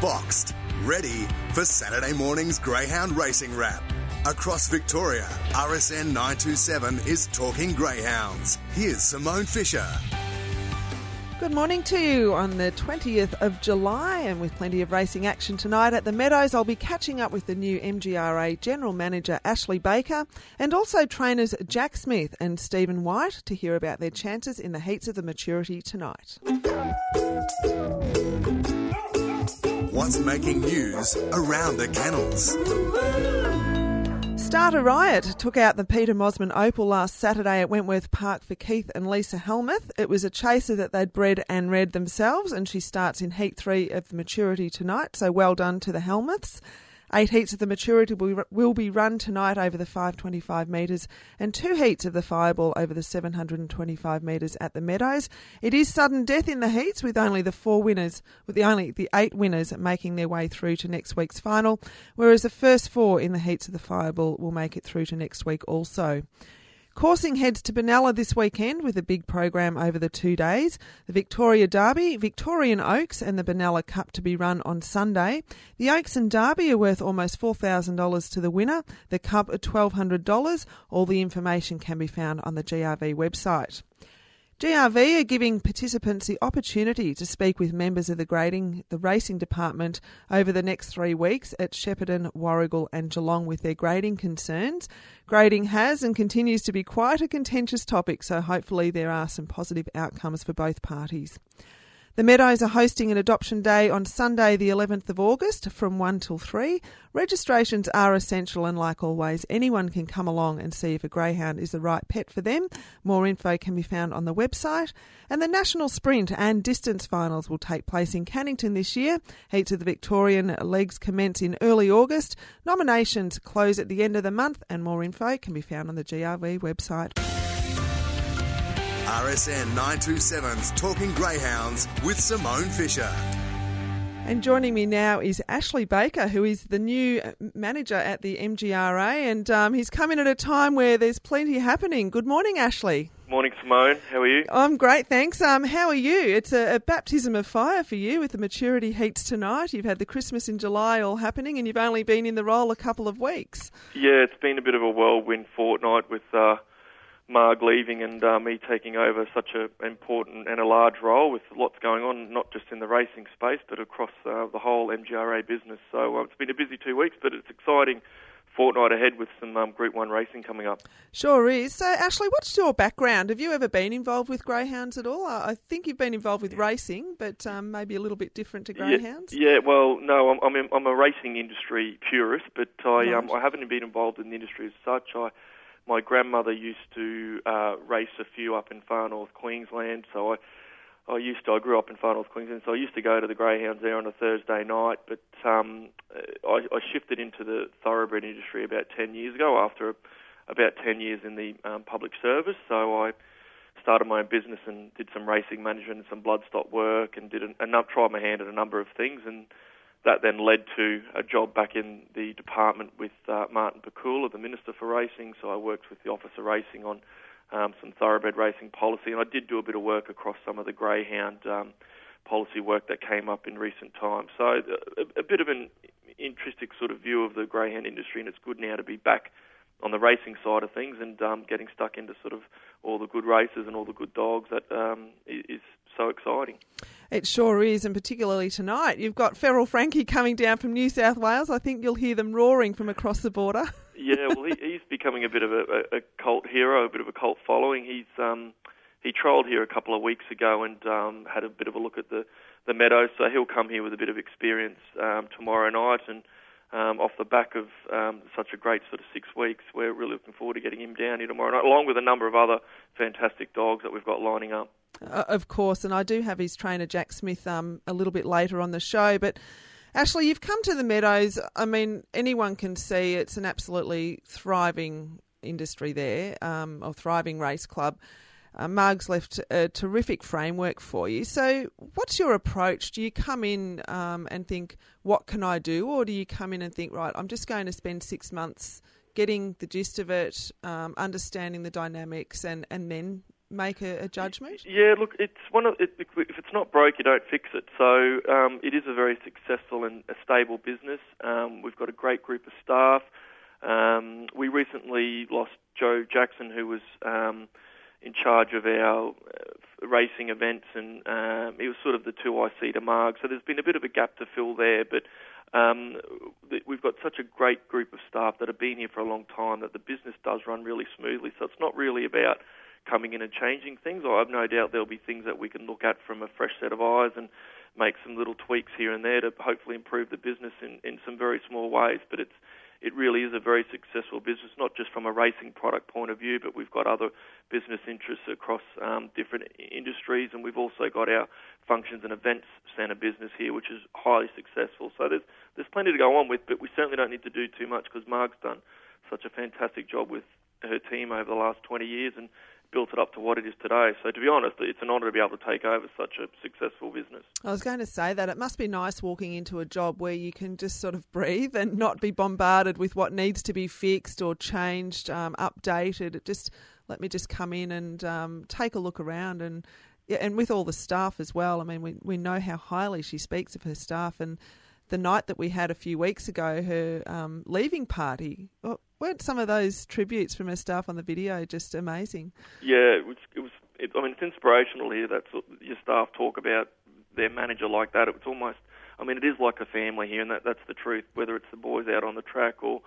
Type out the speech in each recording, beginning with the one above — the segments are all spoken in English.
boxed, ready for Saturday morning's Greyhound Racing Wrap. Across Victoria, RSN 927 is talking greyhounds. Here's Simone Fisher. Good morning to you on the 20th of July, and with plenty of racing action tonight at the Meadows, I'll be catching up with the new MGRA General Manager Ashley Baker and also trainers Jack Smith and Steven White to hear about their chances in the heats of the maturity tonight. What's making news around the kennels? Starter Riot took out the Peter Mosman Opal last Saturday at Wentworth Park for Keith and Lisa Helmuth. It was a chaser that they'd bred and read themselves, and she starts in Heat 3 of maturity tonight, so well done to the Helmuths. Eight heats of the maturity will be run tonight over the 525 metres and two heats of the fireball over the 725 metres at the Meadows. It is sudden death in the heats with only the four winners, with the only the eight winners making their way through to next week's final, whereas the first four in the heats of the fireball will make it through to next week also. Coursing heads to Benalla this weekend with a big program over the two days. The Victoria Derby, Victorian Oaks, and the Benalla Cup to be run on Sunday. The Oaks and Derby are worth almost $4,000 to the winner. The Cup at $1,200. All the information can be found on the GRV website. GRV are giving participants the opportunity to speak with members of the grading, the racing department over the next three weeks at Shepparton, Warragul, and Geelong with their grading concerns. Grading has and continues to be quite a contentious topic, so hopefully there are some positive outcomes for both parties. The Meadows are hosting an adoption day on Sunday, the 11th of August from 1 till 3. Registrations are essential, and like always, anyone can come along and see if a greyhound is the right pet for them. More info can be found on the website. And the national sprint and distance finals will take place in Cannington this year. Heats of the Victorian legs commence in early August. Nominations close at the end of the month, and more info can be found on the GRV website. RSN 927's Talking Greyhounds with Simone Fisher. And joining me now is Ashley Baker, who is the new manager at the MGRA, and um, he's come in at a time where there's plenty happening. Good morning, Ashley. Morning, Simone. How are you? I'm great, thanks. Um, how are you? It's a, a, baptism of fire for you with the maturity heats tonight. You've had the Christmas in July all happening, and you've only been in the role a couple of weeks. Yeah, it's been a bit of a whirlwind fortnight with. Uh, Marg leaving and uh, me taking over such an important and a large role with lots going on, not just in the racing space, but across uh, the whole MGRA business. So uh, it's been a busy two weeks, but it's exciting fortnight ahead with some um, Group 1 racing coming up. Sure is. So, Ashley, what's your background? Have you ever been involved with greyhounds at all? I think you've been involved with racing, but um, maybe a little bit different to greyhounds. Yeah, yeah well, no, I'm, I'm, I'm, a racing industry purist, but I, right. um, I haven't been involved in the industry as such. I my grandmother used to uh, race a few up in far north Queensland, so I I used to I grew up in far north Queensland, so I used to go to the greyhounds there on a Thursday night. But um, I, I shifted into the thoroughbred industry about ten years ago after about ten years in the um, public service. So I started my own business and did some racing management and some bloodstock work and did a, a, tried my hand at a number of things and that then led to a job back in the department with uh, Martin Pakula, the Minister for Racing. So I worked with the Office of Racing on um, some thoroughbred racing policy, and I did do a bit of work across some of the greyhound um, policy work that came up in recent times. So uh, a, a bit of an intrinsic sort of view of the greyhound industry, and it's good now to be back on the racing side of things and um, getting stuck into sort of all the good races and all the good dogs that um, is so exciting. It sure is, and particularly tonight. You've got Feral Frankie coming down from New South Wales. I think you'll hear them roaring from across the border. yeah, well, he, he's becoming a bit of a, a, cult hero, a bit of a cult following. He's um, he trolled here a couple of weeks ago and um, had a bit of a look at the the meadows. So he'll come here with a bit of experience um, tomorrow night, and um, off the back of um, such a great sort of six weeks, we're really looking forward to getting him down here tomorrow night, along with a number of other fantastic dogs that we've got lining up. Uh, of course, and I do have his trainer Jack Smith um, a little bit later on the show, but. Ashley, you've come to the Meadows. I mean, anyone can see it's an absolutely thriving industry there, um, or thriving race club. Uh, Marg's left a terrific framework for you. So, what's your approach? Do you come in um, and think, what can I do? Or do you come in and think, right, I'm just going to spend six months getting the gist of it, um, understanding the dynamics, and, and then make a, a judgment? Yeah, look, it's one of it, if it's not broke, you don't fix it. So um, it is a very successful and a stable business. Um, we've got a great group of staff. Um, we recently lost Joe Jackson, who was um, in charge of our uh, racing events, and um, he was sort of the two IC to Marg. So there's been a bit of a gap to fill there, but um, we've got such a great group of staff that have been here for a long time that the business does run really smoothly. So it's not really about coming in and changing things. I have no doubt there'll be things that we can look at from a fresh set of eyes and make some little tweaks here and there to hopefully improve the business in, in some very small ways. But it's it really is a very successful business, not just from a racing product point of view, but we've got other business interests across um, different industries, and we've also got our functions and events centre business here, which is highly successful. So there's there's plenty to go on with, but we certainly don't need to do too much because Marg's done such a fantastic job with her team over the last 20 years, and built it up to what it is today. So to be honest, it's an honour to be able to take over such a successful business. I was going to say that it must be nice walking into a job where you can just sort of breathe and not be bombarded with what needs to be fixed or changed, um, updated. It just let me just come in and um, take a look around and. Yeah, and with all the staff as well. I mean, we we know how highly she speaks of her staff, and the night that we had a few weeks ago, her um, leaving party. Well, weren't some of those tributes from her staff on the video just amazing? Yeah, it was. It was it, I mean, it's inspirational here that your staff talk about their manager like that. It's almost. I mean, it is like a family here, and that, that's the truth. Whether it's the boys out on the track or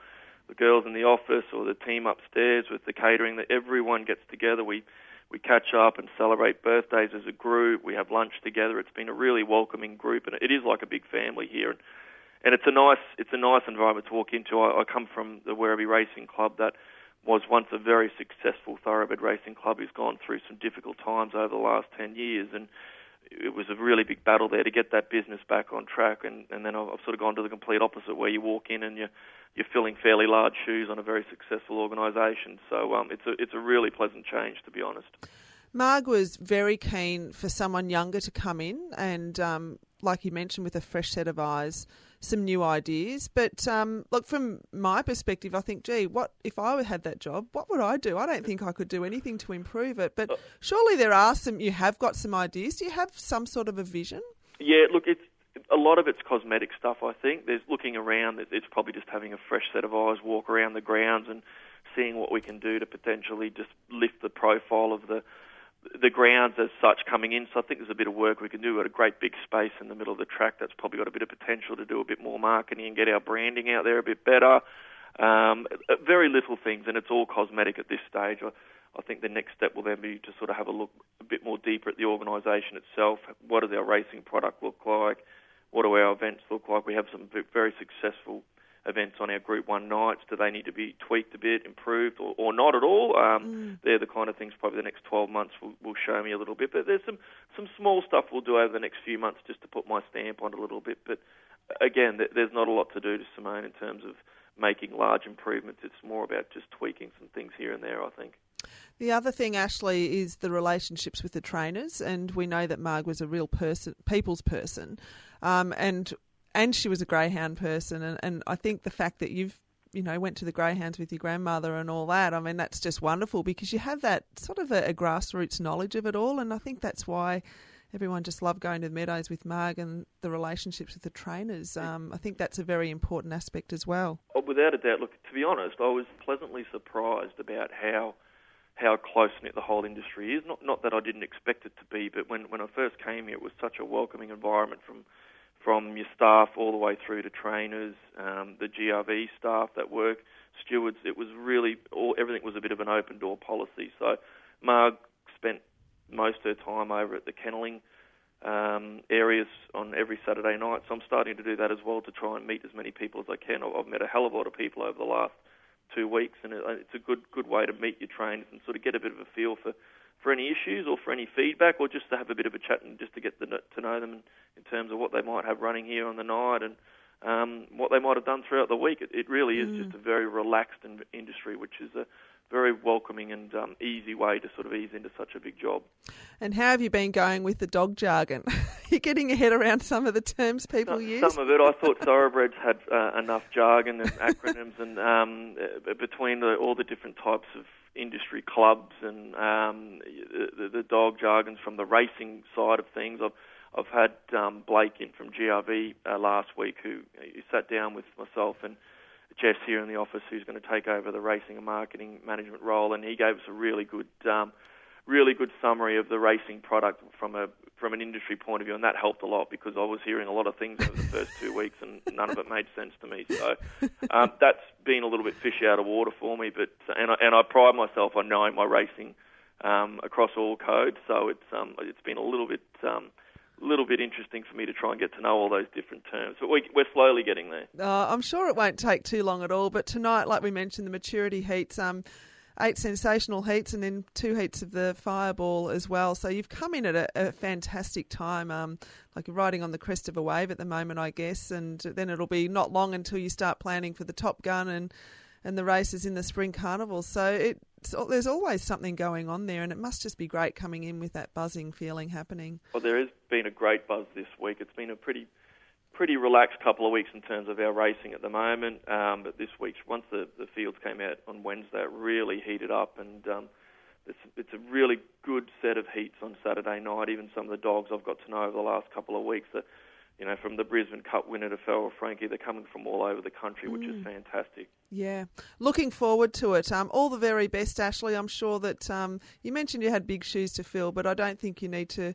the girls in the office or the team upstairs with the catering, that everyone gets together. We we catch up and celebrate birthdays as a group. We have lunch together. It's been a really welcoming group, and it is like a big family here. And and it's a nice it's a nice environment to walk into. I, I come from the Werribee Racing Club that was once a very successful thoroughbred racing club who's gone through some difficult times over the last 10 years and it was a really big battle there to get that business back on track and, and then I've, sort of gone to the complete opposite where you walk in and you're, you're filling fairly large shoes on a very successful organisation so um, it's, a, it's a really pleasant change to be honest. Marg was very keen for someone younger to come in and um, like you mentioned with a fresh set of eyes some new ideas. But um, look, from my perspective, I think, gee, what if I had that job? What would I do? I don't think I could do anything to improve it. But surely there are some. You have got some ideas. Do you have some sort of a vision? Yeah, look, it's a lot of it's cosmetic stuff. I think there's looking around. It's probably just having a fresh set of eyes, walk around the grounds, and seeing what we can do to potentially just lift the profile of the the grounds as such coming in. So I think there's a bit of work we can do. We've got a great big space in the middle of the track that's probably got a bit of potential to do a bit more marketing and get our branding out there a bit better. Um, uh, very little things, and it's all cosmetic at this stage. I, I think the next step will then be to sort of have a look a bit more deeper at the organisation itself. What does our racing product look like? What do our events look like? We have some very successful events on our Group 1 nights? Do they need to be tweaked a bit, improved, or, or not at all? Um, mm. They're the kind of things probably the next 12 months will, will show me a little bit. But there's some, some small stuff we'll do over the next few months just to put my stamp on a little bit. But again, there's not a lot to do to Simone in terms of making large improvements. It's more about just tweaking some things here and there, I think. The other thing, Ashley, is the relationships with the trainers, and we know that Marg was a real person, people's person, um, and and she was a greyhound person, and, and I think the fact that you've you know went to the greyhounds with your grandmother and all that, I mean that's just wonderful because you have that sort of a, a grassroots knowledge of it all, and I think that's why everyone just loved going to the meadows with Marg and the relationships with the trainers. Um, I think that's a very important aspect as well. Oh, without a doubt. Look, to be honest, I was pleasantly surprised about how how close knit the whole industry is. Not not that I didn't expect it to be, but when when I first came here, it was such a welcoming environment from from your staff all the way through to trainers, um, the GRV staff that work, stewards. It was really all everything was a bit of an open door policy. So Marg spent most of her time over at the kenneling um, areas on every Saturday night. So I'm starting to do that as well to try and meet as many people as I can. I've met a hell of a lot of people over the last two weeks, and it's a good good way to meet your trainers and sort of get a bit of a feel for for any issues or for any feedback, or just to have a bit of a chat and just to get the, to know them in, in terms of what they might have running here on the night and um, what they might have done throughout the week. It, it really is mm. just a very relaxed in, industry, which is a very welcoming and um, easy way to sort of ease into such a big job. And how have you been going with the dog jargon? You're getting your head around some of the terms people some, use. Some of it, I thought thoroughbreds had uh, enough jargon and acronyms, and um, uh, between the, all the different types of industry clubs and um, the, the dog jargons from the racing side of things. I've I've had um, Blake in from GRV uh, last week who, sat down with myself and Jess here in the office who's going to take over the racing and marketing management role, and he gave us a really good, um, really good summary of the racing product from a from an industry point of view, and that helped a lot because I was hearing a lot of things over the first two weeks, and none of it made sense to me. So um, that's been a little bit fish out of water for me, but and I, and I pride myself on knowing my racing um, across all codes, so it's um, it's been a little bit. Um, little bit interesting for me to try and get to know all those different terms. But we, are slowly getting there. Uh, I'm sure it won't take too long at all. But tonight, like we mentioned, the maturity heats, um, eight sensational heats, and then two heats of the fireball as well. So you've come in at a, a fantastic time. Um, like you're riding on the crest of a wave at the moment, I guess, and then it'll be not long until you start planning for the Top Gun and and the races in the spring carnival. So it there's always something going on there, and it must just be great coming in with that buzzing feeling happening. Well, there has been a great buzz this week. It's been a pretty pretty relaxed couple of weeks in terms of our racing at the moment. Um, but this week, once the, the fields came out on Wednesday, it really heated up, and um, it's, it's a really good set of heats on Saturday night. Even some of the dogs I've got to know over the last couple of weeks that you know, from the Brisbane Cup winner to Feral Frankie, they're coming from all over the country, which mm. is fantastic. Yeah, looking forward to it. Um, all the very best, Ashley. I'm sure that um, you mentioned you had big shoes to fill, but I don't think you need to.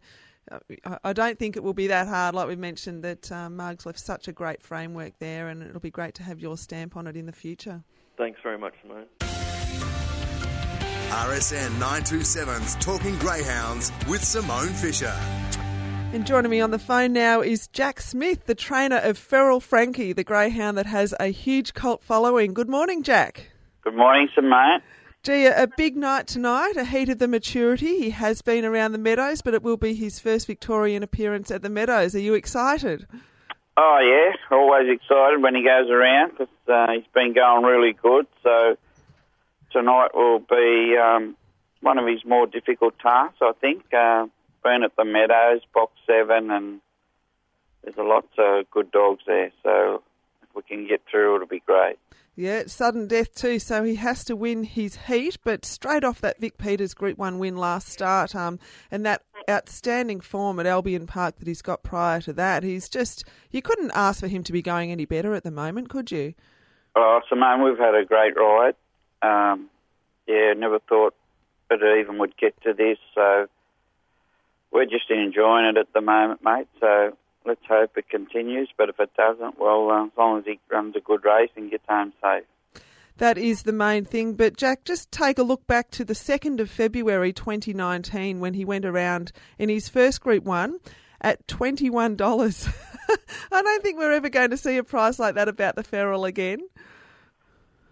Uh, I don't think it will be that hard. Like we mentioned, that um, Marg's left such a great framework there, and it'll be great to have your stamp on it in the future. Thanks very much, Simone. RSN 927's Talking Greyhounds with Simone Fisher. And joining me on the phone now is Jack Smith, the trainer of Feral Frankie, the greyhound that has a huge cult following. Good morning, Jack. Good morning, Simone. Gee, a big night tonight, a heat of the maturity. He has been around the Meadows, but it will be his first Victorian appearance at the Meadows. Are you excited? Oh, yeah, always excited when he goes around because uh, he's been going really good. So tonight will be um, one of his more difficult tasks, I think. Uh, at the Meadows, Box 7, and there's a lot of good dogs there. So if we can get through, it'll be great. Yeah, sudden death too, so he has to win his heat. But straight off that Vic Peters Group One win last start, um, and that outstanding form at Albion Park that he's got prior to that, he's just you couldn't ask for him to be going any better at the moment, could you? Oh, Simone, we've had a great ride. Um, yeah, never thought it even would get to this. So we're just enjoying it at the moment, mate. So let's hope it continues. But if it doesn't, well, uh, as long as he runs a good race and gets home safe. That is the main thing. But Jack, just take a look back to the 2nd of February 2019 when he went around in his first Group 1 at $21. I don't think we're ever going to see a price like that about the Feral again.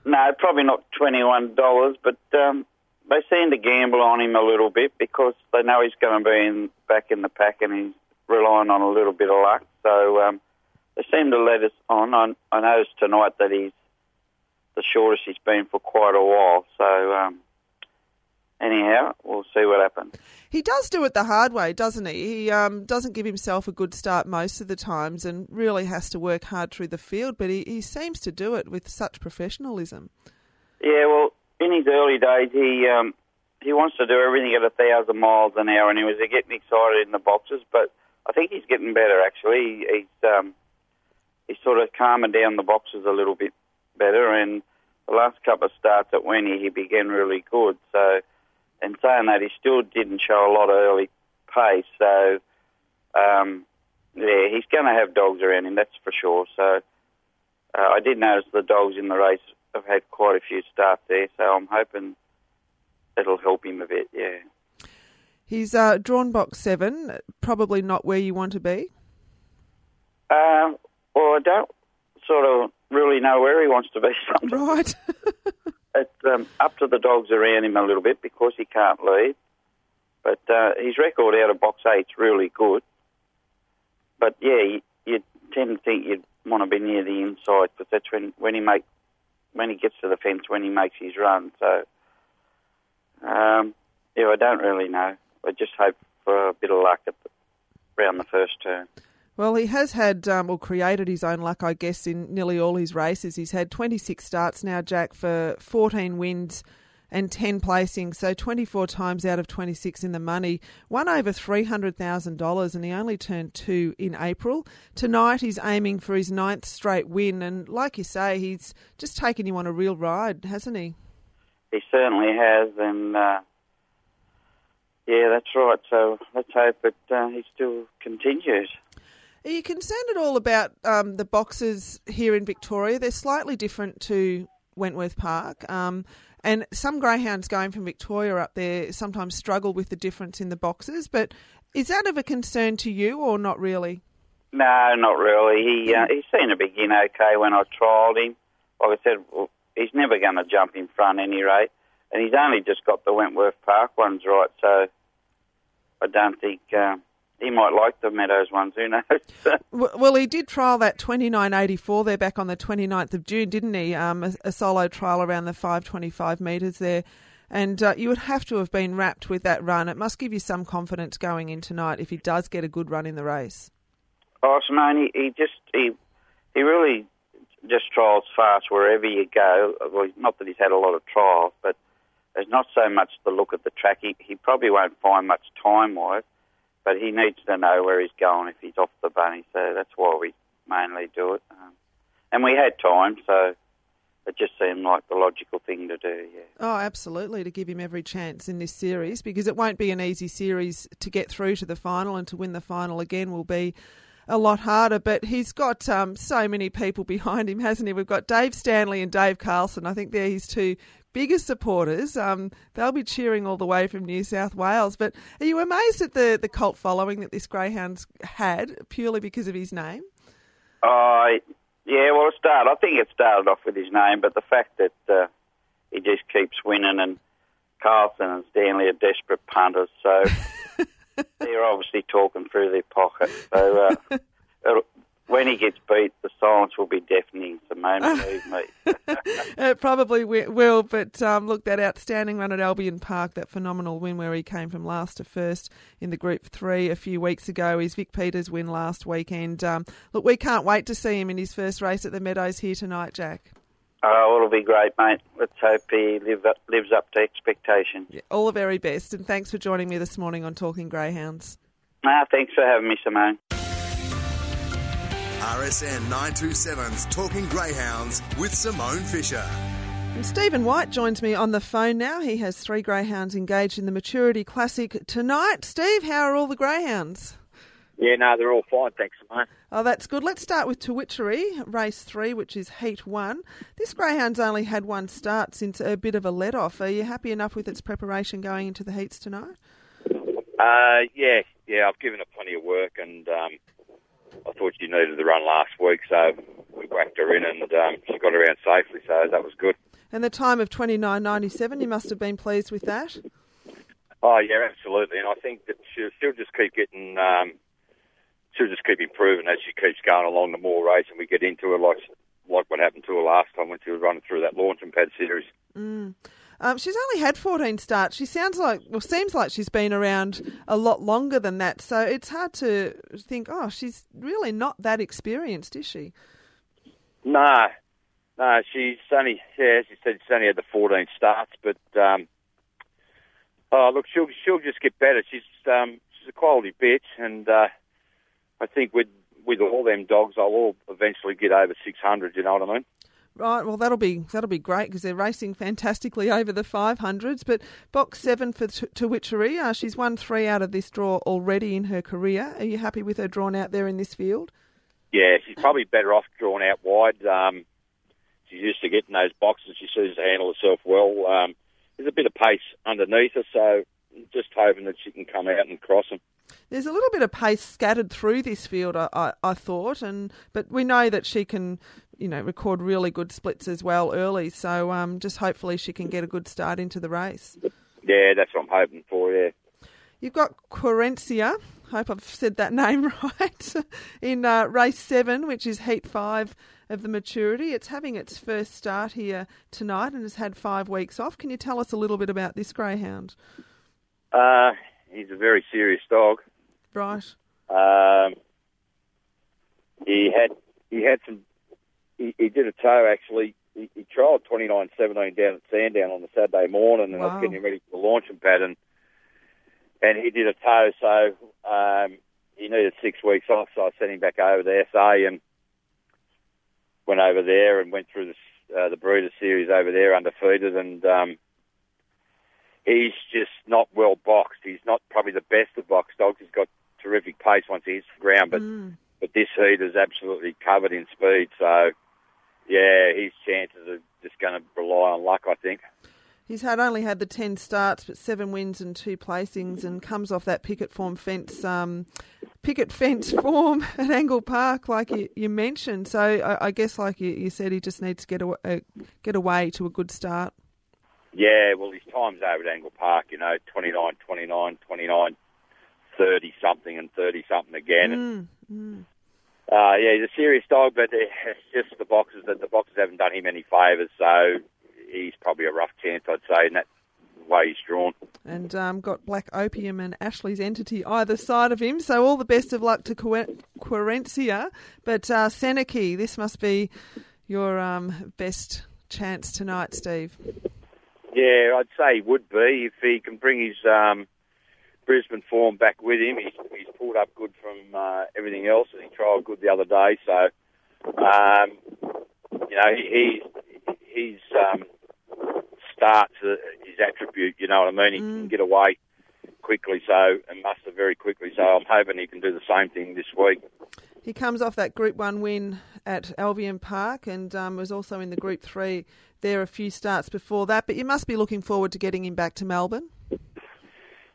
No, probably not $21, but um, they seem to gamble on him a little bit because they know he's going to be in, back in the pack and he's relying on a little bit of luck. So um, they seem to let us on. I, I noticed tonight that he's the shortest he's been for quite a while. So um, anyhow, we'll see what happens. He does do it the hard way, doesn't he? He um, doesn't give himself a good start most of the times and really has to work hard through the field, but he, he seems to do it with such professionalism. Yeah, well, in his early days, he um, he wants to do everything at a thousand miles an hour, and he was getting excited in the boxes. But I think he's getting better. Actually, he's um, he's sort of calming down the boxes a little bit better. And the last couple of starts at Wenny, he began really good. So, and saying that, he still didn't show a lot of early pace. So, um, yeah, he's going to have dogs around him, that's for sure. So, uh, I did notice the dogs in the race I've had quite a few starts there, so I'm hoping it'll help him a bit. Yeah. He's uh, drawn box seven, probably not where you want to be. Uh, well, I don't sort of really know where he wants to be. Sometimes. Right. it's um, up to the dogs around him a little bit because he can't lead. But uh, his record out of box eight's really good. But yeah, you, you tend to think you'd want to be near the inside because that's when when he make when he gets to the fence when he makes his run. So, um, yeah, I don't really know. I just hope for a bit of luck at the, around the first turn. Well, he has had, um, or created his own luck, I guess, in nearly all his races. He's had 26 starts now, Jack, for 14 wins and 10 placings, so 24 times out of 26 in the money. Won over $300,000 and he only turned two in April. Tonight he's aiming for his ninth straight win, and like you say, he's just taken you on a real ride, hasn't he? He certainly has, and uh, yeah, that's right. So let's hope that uh, he still continues. Are you concerned at all about um, the boxes here in Victoria? They're slightly different to Wentworth Park. Um, and some greyhounds going from Victoria up there sometimes struggle with the difference in the boxes. But is that of a concern to you or not really? No, not really. He uh, he seemed to begin okay when I trialled him. Like I said, he's never going to jump in front any rate, and he's only just got the Wentworth Park ones right. So I don't think uh, he might like the Meadows ones. Who knows? well, he did trial that 29.84 there back on the 29th of June, didn't he? Um, a, a, solo trial around the 525 metres there. And uh, you would have to have been rapt with that run. It must give you some confidence going in tonight if he does get a good run in the race. Oh, Simone, he, he just he he really just trials fast wherever you go. Well, not that he's had a lot of trials, but there's not so much the look at the track. He, he probably won't find much time wise but he needs to know where he's going if he's off the bunny. So that's why we mainly do it. Um, and we had time, so it just seemed like the logical thing to do. Yeah. Oh, absolutely, to give him every chance in this series because it won't be an easy series to get through to the final and to win the final again will be a lot harder. But he's got um, so many people behind him, hasn't he? We've got Dave Stanley and Dave Carlson. I think they're his two biggest supporters. Um, they'll be cheering all the way from New South Wales. But are you amazed at the, the cult following that this greyhound's had purely because of his name? Uh, yeah, well, it started. I think it started off with his name, but the fact that uh, he just keeps winning and Carlson and Stanley are desperate punters, so they're obviously talking through their pocket. So uh, when he gets beat, the silence will be deafening. So, believe me. it probably will. But um, look, that outstanding run at Albion Park, that phenomenal win where he came from last to first in the Group Three a few weeks ago. His Vic Peters win last weekend. Um, look, we can't wait to see him in his first race at the Meadows here tonight, Jack. Oh, it'll be great, mate. Let's hope he live up, lives up to expectations. Yeah, all the very best, and thanks for joining me this morning on Talking Greyhounds. Ah, thanks for having me, Simone. RSN 927's Talking Greyhounds with Simone Fisher. And Steven White joins me on the phone now. He has three greyhounds engaged in the Maturity Classic tonight. Steve, how are all the greyhounds? Yeah, no, they're all fine, thanks, Simone. Oh, that's good. Let's start with Tawitchery, race three, which is heat one. This greyhound's only had one start since a bit of a let off. Are you happy enough with its preparation going into the heats tonight? Uh, yeah, yeah, I've given it plenty of work and um, I thought she needed the run last week, so we whacked her in and um, she got around safely, so that was good. And the time of 29.97, you must have been pleased with that? Oh, yeah, absolutely. And I think that she'll, she'll just keep getting, um, she'll just keep improving as she keeps going along the more race and we get into her, like, like what happened to her last time when she was running through that launching pad series. Mm. Um, she's only had 14 starts. She sounds like, well, seems like she's been around a lot longer than that. So it's hard to think, oh, she's really not that experienced, is she? No, no, she's only, yeah, as you said, she's only had the 14 starts, but, um, oh, look, she'll, she'll just get better. She's, um, she's a quality bitch, and, uh, I think with, with all them dogs, I'll all eventually get over 600, you know what I mean? Right, well that'll be that'll be great because they're racing fantastically over the 500s. But box seven for Tawitchery, uh, she's won three out of this draw already in her career. Are you happy with her drawn out there in this field? Yeah, she's probably better off drawn out wide. Um, she's used to getting those boxes. She seems to handle herself well. Um, there's a bit of pace underneath her, so just hoping that she can come out and cross them. There's a little bit of pace scattered through this field, I, I, I thought, and but we know that she can you know, record really good splits as well early. So um, just hopefully she can get a good start into the race. Yeah, that's what I'm hoping for, yeah. You've got Querencia, hope I've said that name right, in uh, race seven, which is heat five of the maturity. It's having its first start here tonight and has had five weeks off. Can you tell us a little bit about this greyhound? Uh, he's a very serious dog. Right. Um, he had he had some he, he did a toe actually he, he trialled 29.17 down at Sandown on the Saturday morning, and I was getting him ready for the launching pad, and and he did a toe, so um, he needed six weeks off, so I sent him back over to SA and went over there and went through the uh, the Breeder Series over there undefeated, and um, he's just not well boxed. He's not probably the best of box dogs. He's got terrific pace once he hits the ground, but Mm. but this heat is absolutely covered in speed. So, yeah, his chances are just going to rely on luck, I think. He's had only had the ten starts, but seven wins and two placings, and comes off that picket form fence, um, picket fence form at Angle Park, like you, you mentioned. So I, I guess, like you, you said, he just needs to get aw- uh, get away to a good start. Yeah, well, his time's over at Angle Park, you know, 29, 29, 29, 30 something and 30 something again. And, Mm, mm. uh, yeah, he's a serious dog, but it's just the boxes that the boxes haven't done him any favours, so he's probably a rough chance, I'd say, and that way he's drawn. And um, got Black Opium and Ashley's entity either side of him. So all the best of luck to Querencia. But uh, Seneki, this must be your um, best chance tonight, Steve. Yeah, I'd say he would be if he can bring his um, Brisbane form back with him. He's, he's pulled up good from uh, everything else, and he trialled good the other day. So, um, you know, he, he his um, starts uh, his attribute. You know what I mean? He can get away quickly, so and muster very quickly. So I'm hoping he can do the same thing this week. He comes off that Group 1 win at Albion Park and um, was also in the Group 3 there are a few starts before that. But you must be looking forward to getting him back to Melbourne.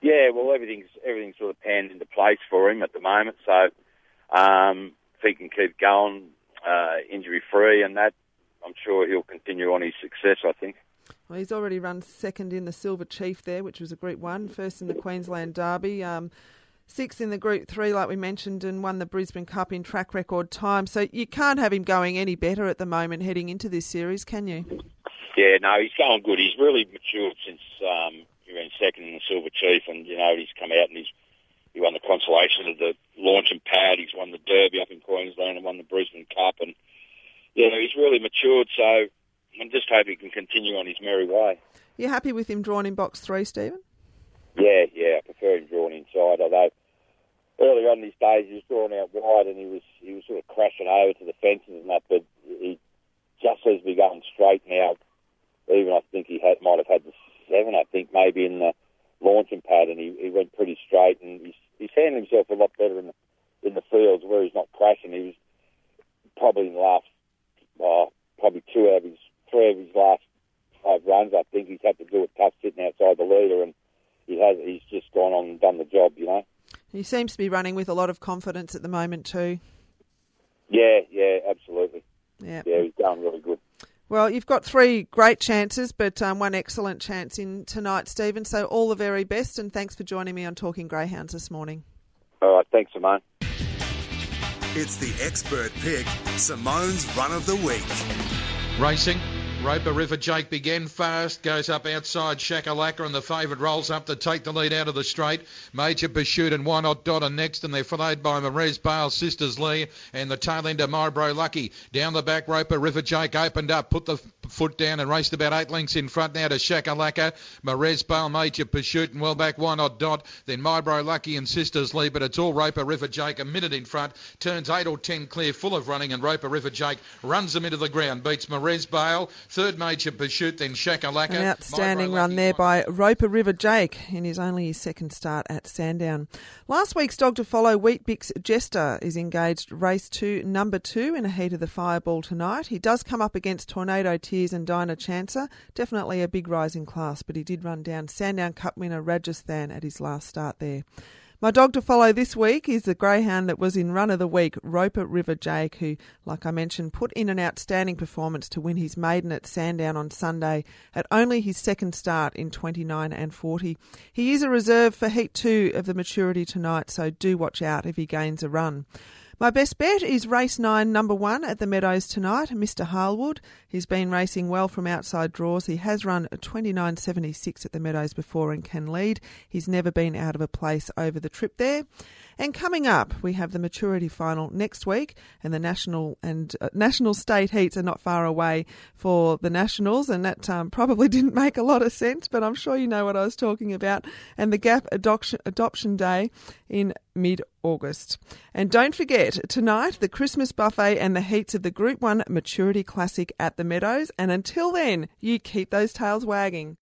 Yeah, well, everything's everything's sort of panned into place for him at the moment. So um, if he can keep going uh, injury free, and that, I'm sure he'll continue on his success. I think. Well, he's already run second in the Silver Chief there, which was a Group 1, first in the Queensland Derby. Um, Sixth in the Group 3, like we mentioned, and won the Brisbane Cup in track record time. So you can't have him going any better at the moment heading into this series, can you? Yeah, no, he's going good. He's really matured since um, he ran second in the Silver Chief, and you know he's come out and he's he won the consolation of the launching pad. He's won the Derby up in Queensland and won the Brisbane Cup, and yeah, he's really matured. So I'm just hoping he can continue on his merry way. You happy with him drawn in box three, Steven? Yeah, yeah, I prefer him drawn inside. Although earlier on in his days he was drawn out wide and he was he was sort of crashing over to the fences and that, but he just seems to be going straight now. Even I think he had might have had the seven, I think maybe in the launching pad, and he, he went pretty straight and he's he's handling himself a lot better in the in the fields where he's not crashing. He was probably in the last uh, probably two out of his three of his last five runs. I think he's had to do it tough sitting outside the leader and he has he's just gone on and done the job, you know. He seems to be running with a lot of confidence at the moment too. Yeah, yeah, absolutely. Yeah. Yeah, he's going really good. Well, you've got three great chances, but um, one excellent chance in tonight, Steven. So all the very best, and thanks for joining me on Talking Greyhounds this morning. All right, thanks, Simone. It's the expert pick, Simone's Run of the Week. Racing. Roper River Jake began fast, goes up outside Shakalaka, and the favourite rolls up to take the lead out of the straight. Major Pursuit and Why Not Dot are next, and they're followed by Marez Bale, Sisters Lee, and the tail end of Mybro Lucky. Down the back, Roper River Jake opened up, put the foot down, and raced about eight lengths in front now to Shakalaka. Marez Bale, Major Pursuit, and well back, Why Not Dot. Then Mybro Lucky and Sisters Lee, but it's all Roper River Jake a minute in front. Turns eight or ten clear, full of running, and Roper River Jake runs them into the ground. Beats Marez Bale. Third Major Pursuit, then Shakalaka. An outstanding run there by Roper River Jake in his only his second start at Sandown. Last week's dog to follow, Wheat Bix Jester, is engaged race two, number two, in a heat of the fireball tonight. He does come up against Tornado Tears and Dinah Chancer. Definitely a big rising class, but he did run down Sandown Cup winner Rajasthan at his last start there. My dog to follow this week is the greyhound that was in run of the week, Roper River Jake, who, like I mentioned, put in an outstanding performance to win his maiden at Sandown on Sunday at only his second start in 29 and 40. He is a reserve for Heat 2 of the maturity tonight, so do watch out if he gains a run. My best bet is race nine, number one at the Meadows tonight, Mr. Harlwood. He's been racing well from outside draws. He has run a 29.76 at the Meadows before and can lead. He's never been out of a place over the trip there. And coming up, we have the maturity final next week, and the national and uh, national state heats are not far away for the nationals, and that um, probably didn't make a lot of sense, but I'm sure you know what I was talking about. And the Gap Adoption, Adoption Day in mid August. And don't forget, tonight, the Christmas buffet and the heats of the Group 1 Maturity Classic at the Meadows. And until then, you keep those tails wagging.